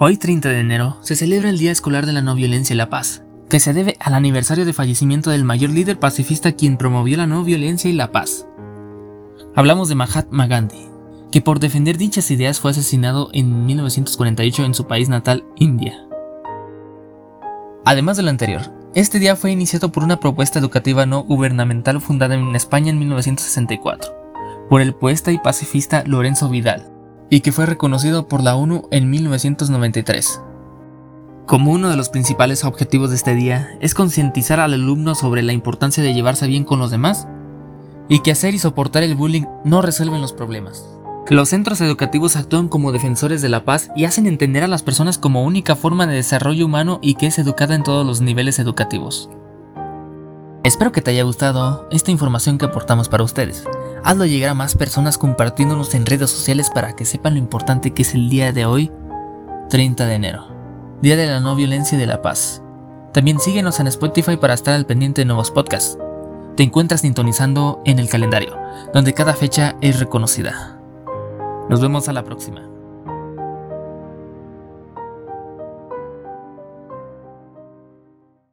Hoy 30 de enero se celebra el Día Escolar de la No Violencia y la Paz, que se debe al aniversario de fallecimiento del mayor líder pacifista quien promovió la no violencia y la paz. Hablamos de Mahatma Gandhi, que por defender dichas ideas fue asesinado en 1948 en su país natal, India. Además de lo anterior, este día fue iniciado por una propuesta educativa no gubernamental fundada en España en 1964, por el poeta y pacifista Lorenzo Vidal, y que fue reconocido por la ONU en 1993. Como uno de los principales objetivos de este día es concientizar al alumno sobre la importancia de llevarse bien con los demás y que hacer y soportar el bullying no resuelven los problemas. Los centros educativos actúan como defensores de la paz y hacen entender a las personas como única forma de desarrollo humano y que es educada en todos los niveles educativos. Espero que te haya gustado esta información que aportamos para ustedes. Hazlo llegar a más personas compartiéndonos en redes sociales para que sepan lo importante que es el día de hoy, 30 de enero, Día de la No Violencia y de la Paz. También síguenos en Spotify para estar al pendiente de nuevos podcasts. Te encuentras sintonizando en el calendario, donde cada fecha es reconocida. Nos vemos a la próxima.